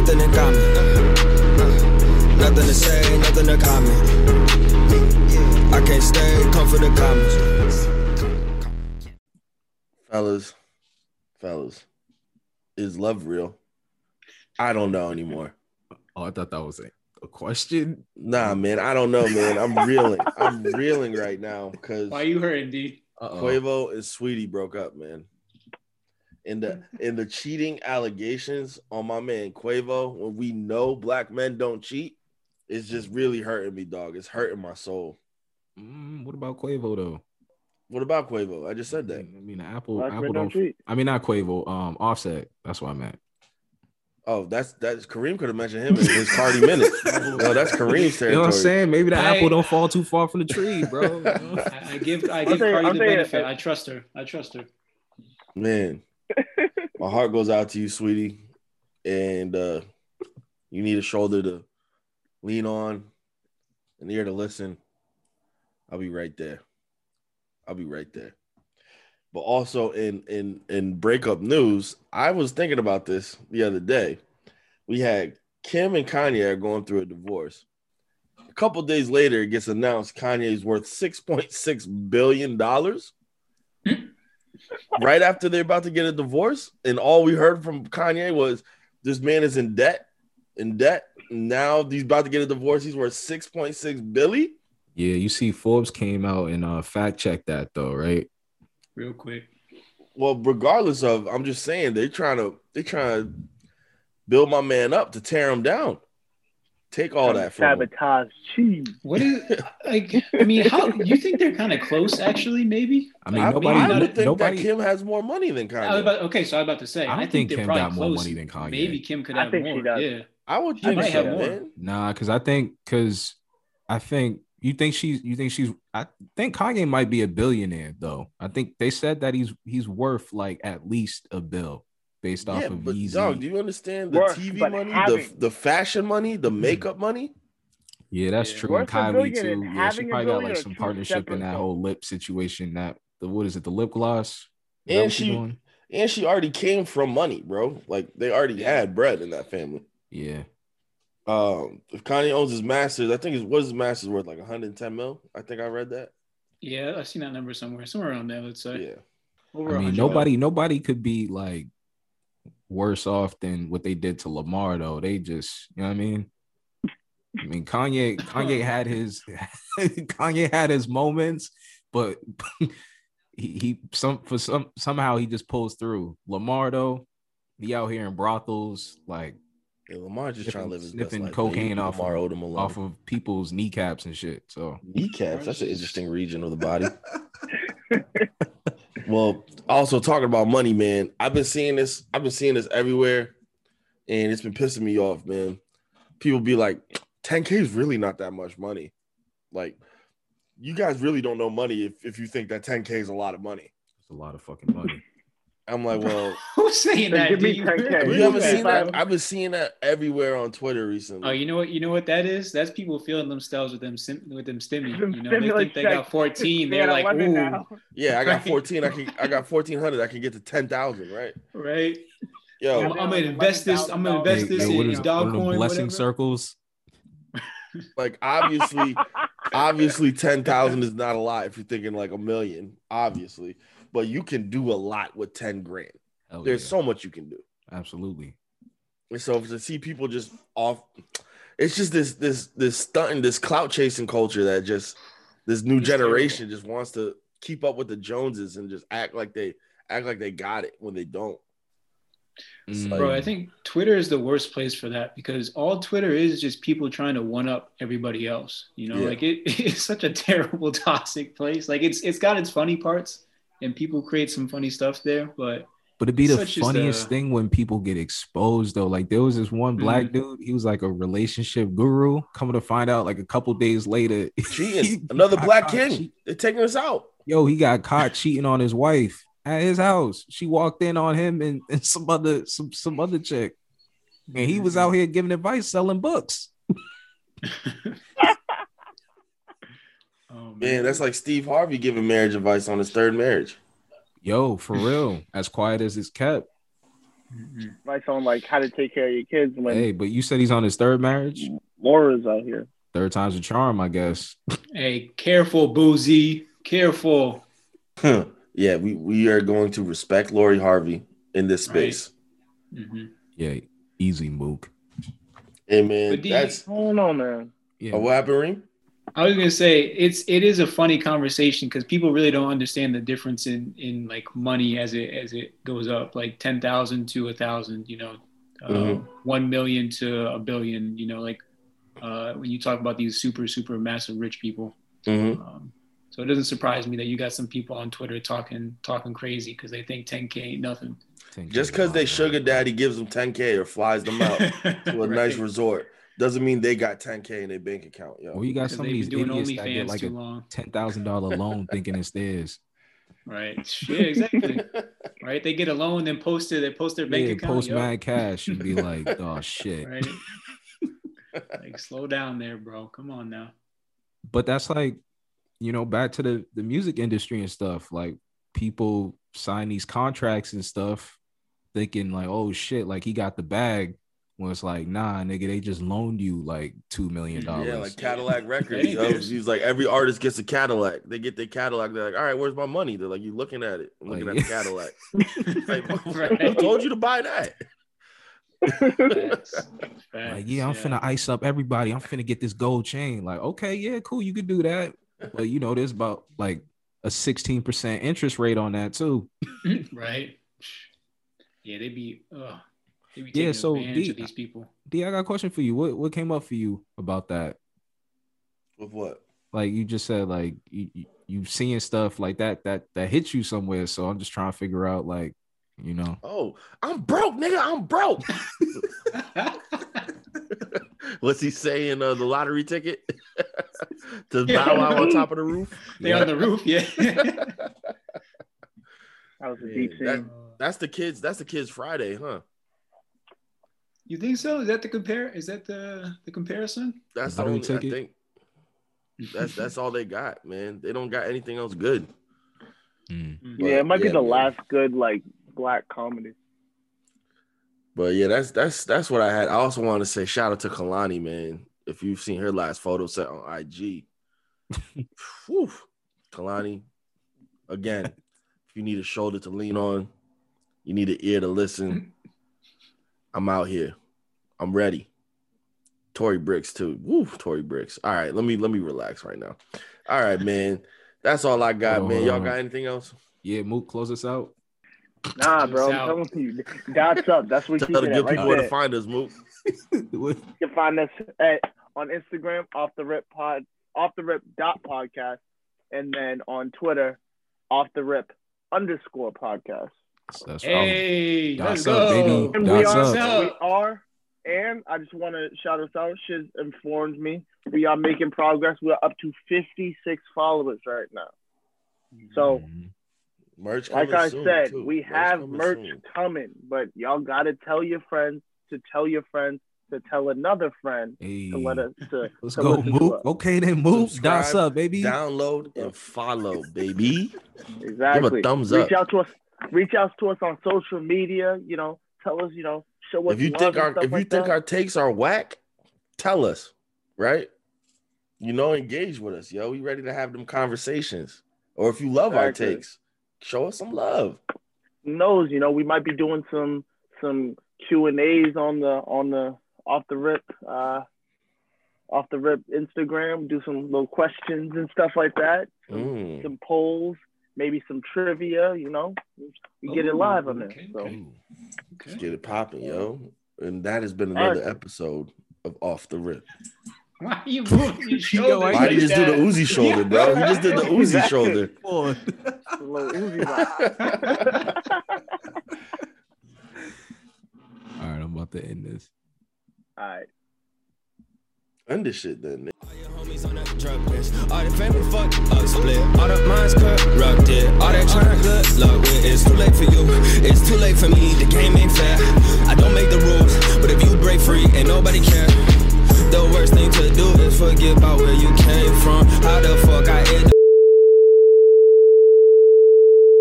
nothing in common. Nothing to say, nothing to comment. I can't stay, come for the comments. Fellas, fellas, is love real? I don't know anymore. Oh, I thought that was a, a question. Nah, man, I don't know, man. I'm reeling. I'm reeling right now because Why you hurting, D? Uh-oh. Quavo and Saweetie broke up, man. In the in the cheating allegations on my man Quavo, when we know black men don't cheat, it's just really hurting me, dog. It's hurting my soul. Mm, what about Quavo though? What about Quavo? I just said that. I that. mean, Apple, Black Apple don't. don't cheat. I mean, not Quavo. Um, Offset. That's what I meant. Oh, that's that's Kareem could have mentioned him in his Cardi minute. No, that's Kareem's territory. You know what I'm saying? Maybe the I- apple don't fall too far from the tree, bro. You know? I, I give I give tell you- Cardi I'll the tell you- benefit. I trust her. I trust her. Man, my heart goes out to you, Saweetie. And uh you need a shoulder to lean on, an ear to listen. I'll be right there. I'll be right there. But also in in in breakup news, I was thinking about this the other day. We had Kim and Kanye are going through a divorce. A couple days later, it gets announced Kanye's worth six point six billion dollars. Right after they're about to get a divorce, and all we heard from Kanye was this man is in debt, in debt. Now he's about to get a divorce. He's worth six point six billion. yeah, you see, Forbes came out and uh, fact checked that though, right? Real quick. Well, regardless of, I'm just saying they're trying to they're trying to build my man up to tear him down. Take all that from sabotage cheese. What is like? I mean, how you think they're kind of close? Actually, maybe. I mean, I, nobody, I would think nobody. that Kim has more money than Kanye. about, okay, so I was about to say. I don't think, think they're Kim probably got more money than Kanye. Maybe Kim could I have think she more. does. Yeah. I would think might so, have more. Nah, because I think because I think you think she's you think she's I think Kanye might be a billionaire though. I think they said that he's he's worth like at least a bill based off Yeah, of but Yeezy. dog, do you understand the Worth, TV money, the having- the fashion money, the makeup money? yeah, that's Yeah. true. And Worth a Kylie too. and Yeah, she probably got like some partnership in that whole lip situation. That the what is it? The lip gloss. Is And what she- doing? And she already came from money, bro. Like they already had bread in that family. Yeah. Um, if Kanye owns his masters, I think his what is his masters worth? Like 110 mil. I think I read that. Yeah, I've seen that number somewhere, somewhere around there. Let's say. Yeah. Over I mean, nobody nobody could be like worse off than what they did to Lamar though. They just, you know what I mean? I mean, Kanye Kanye had his Kanye had his moments, but he, he some for some somehow he just pulls through. Lamar though, he out here in brothels like Yeah, Lamar just trying to live his best life. cocaine off Lamar of- owed him alone. off of people's kneecaps and shit. So kneecaps. That's an interesting region of the body. well, also talking about money, man. I've been seeing this. I've been seeing this everywhere, and it's been pissing me off, man. People be like, "10k is really not that much money." Like, you guys really don't know money if, if you think that 10k is a lot of money. it's a lot of fucking money. I'm like, well, Who's saying that? give me 10K. you Yeah, haven't seen that. I've been seeing that everywhere on Twitter recently. Oh, you know what? You know what that is? That's people feeling themselves with them sim- with them stimmy. Them You know, they stimulus think they got 14. They They're got like, ooh, now. yeah, I got 14. I can. I got 1400. I can get to 10,000. Right? right? Yo, I'm, I'm gonna invest this. I'm gonna Hey, invest this hey, in is one of blessing whatever. circles? like obviously obviously 10,000 is not a lot if you're thinking like a million, obviously, but you can do a lot with 10 grand. Hell There's yeah. so much you can do. absolutely. And so to see people just off, it's just this this this stunting, this clout chasing culture that just this new It's generation just wants to keep up with the Joneses and just act like they act like they got it when they don't. Mm. Bro, I think Twitter is the worst place for that because all Twitter is just people trying to one up everybody else. You know, Yeah. like it, it's such a terrible, toxic place. Like it's it's got its funny parts and people create some funny stuff there, but But it'd be the funniest the- thing when people get exposed though. Like there was this one black Mhm. dude, he was like a relationship guru. Coming to find out, like a couple days later, Cheating. he Another black caught king. cheat- They're taking us out. Yo, he got caught cheating on his wife at his house. She walked in on him and, and some other some some other chick, and he was out here giving advice, selling books. oh, Man, that's like Steve Harvey giving marriage advice on his third marriage. Yo, for real, as quiet as it's kept. Mhm. advice on like how to take care of your kids when Hey, but you said he's on his third marriage. Laura's out here. Third time's a charm, I guess. Hey, careful, Boozy. Careful. yeah, we, we are going to respect Lori Harvey in this Right. space. hmm Yeah, easy mook. Hey man, But do you- that's I don't know, man. Yeah, oh, what happened, Reem? I was gonna say it's it is a funny conversation because people really don't understand the difference in in like money as it as it goes up, like ten thousand to a thousand, you know, uh, Mhm. one million to a billion, you know, like uh, when you talk about these super super massive rich people. Mm-hmm. Um, so it doesn't surprise me that you got some people on Twitter talking talking crazy because they think 10k ain't nothing. Just because they sugar daddy gives them 10k or flies them out to a nice resort doesn't mean they got 10k in their bank account, yo. Well, you got Because some of these doing idiots that get like too a long, ten thousand dollar loan thinking it's theirs. right? Yeah, exactly. right? They get a loan, then post it, they post their bank Yeah, account. post yup. mad cash and be like, oh shit. right? like slow down there, bro. Come on now. But that's like, you know, back to the the music industry and stuff. Like people sign these contracts and stuff, thinking like, oh shit, like he got the bag. When it's like, nah, nigga, they just loaned you like two million dollars. Yeah, like Cadillac Records. Hey, yo. He's like every artist gets a Cadillac. They get their Cadillac. They're like, all right, where's my money? They're like, you looking at it? I'm looking Like- at the Cadillac. Like, Right. who told you to buy that? Facts. Like, yeah, I'm finna ice up everybody. I'm finna get this gold chain. Like, okay, yeah, cool, you could do that. But you know, there's about like a 16% interest rate on that too. right. Yeah, they be. Uh, they be Yeah, so D- of these people. D, I got a question for you. What what came up for you about that? With what? Like you just said, like you you, you seeing stuff like that that that hits you somewhere. So I'm just trying to figure out, like, you know, Oh, I'm broke, nigga. I'm broke. What's he saying? Uh, the lottery ticket to bow wow on top of the roof. they on the roof, yeah. That was a Yeah, deep that- That's the kids. That's the kids Friday, huh? You think so? Is that the compare? Is that the the comparison? That's the Lottery only. I ticket? think that's that's all they got, man. They don't got anything else good. Mm. But, yeah, it might be the man. last good like black comedy. But yeah, that's that's that's what I had. I also want to say shout out to Kalani, man. If you've seen her last photo set on IG, Whew. Kalani, again, if you need a shoulder to lean on, you need an ear to listen. I'm out here. I'm ready. Tori Brixx too. Woo, Tori Brixx. All right, let me let me relax right now. All right, man. That's all I got, Hold on, man. Y'all got um, anything else? Yeah, Mook, close us out. Nah, bro, Peace I'm telling you, dots up. That's what you Tell you the get good right people where to find us, Mook. You can find us at on Instagram, off the rip pod, off the rip dot podcast, and then on Twitter, off the rip underscore podcast. That's Hey, Dots let's up, go. baby. And we are, up. we are, and I just want to shout us out. Shiz informed me we are making progress. We're up to 56 followers right now. So, Mhm. Merch like I soon, said, too. we have coming merch soon. coming, but y'all got to tell your friends to tell your friends to tell another friend Hey, to let us to. let's to go, listen to us. Okay, then move. Dots Subscribe, up, baby. Download and follow, baby. Exactly. thumbs up. reach out to us. Reach out to us on social media. You know, tell us. You know, show us. if you think our if you like think our takes are whack, tell us, right? You know, engage with us, yo. We ready to have them conversations. Or if you love our takes, show us some love. Who knows? You know, we might be doing some some Q and A's on the on the off the rip uh off the rip Instagram. Do some little questions and stuff like that. Some, Mm. some polls, maybe some trivia. You know, we get it live on there. So okay. Ooh. Let's get it popping, yo. And that has been All right. another episode of Off the Rip. Why are you moving your shoulders? why Why do you like just do the that? Uzi shoulder, bro? You just did the Uzi Exactly. shoulder. Come on. a little Uzi vibe. All right, I'm about to end this. All right. End this shit then. All your homies on that drug list. All the family fucked up split. All the minds corrupted. All that trying good luck. It's too late for you. It's too late for me. The game ain't fair. I don't make the rules, but if you break free, ain't nobody care. The worst thing to do is forget about where you came from. How the fuck I ended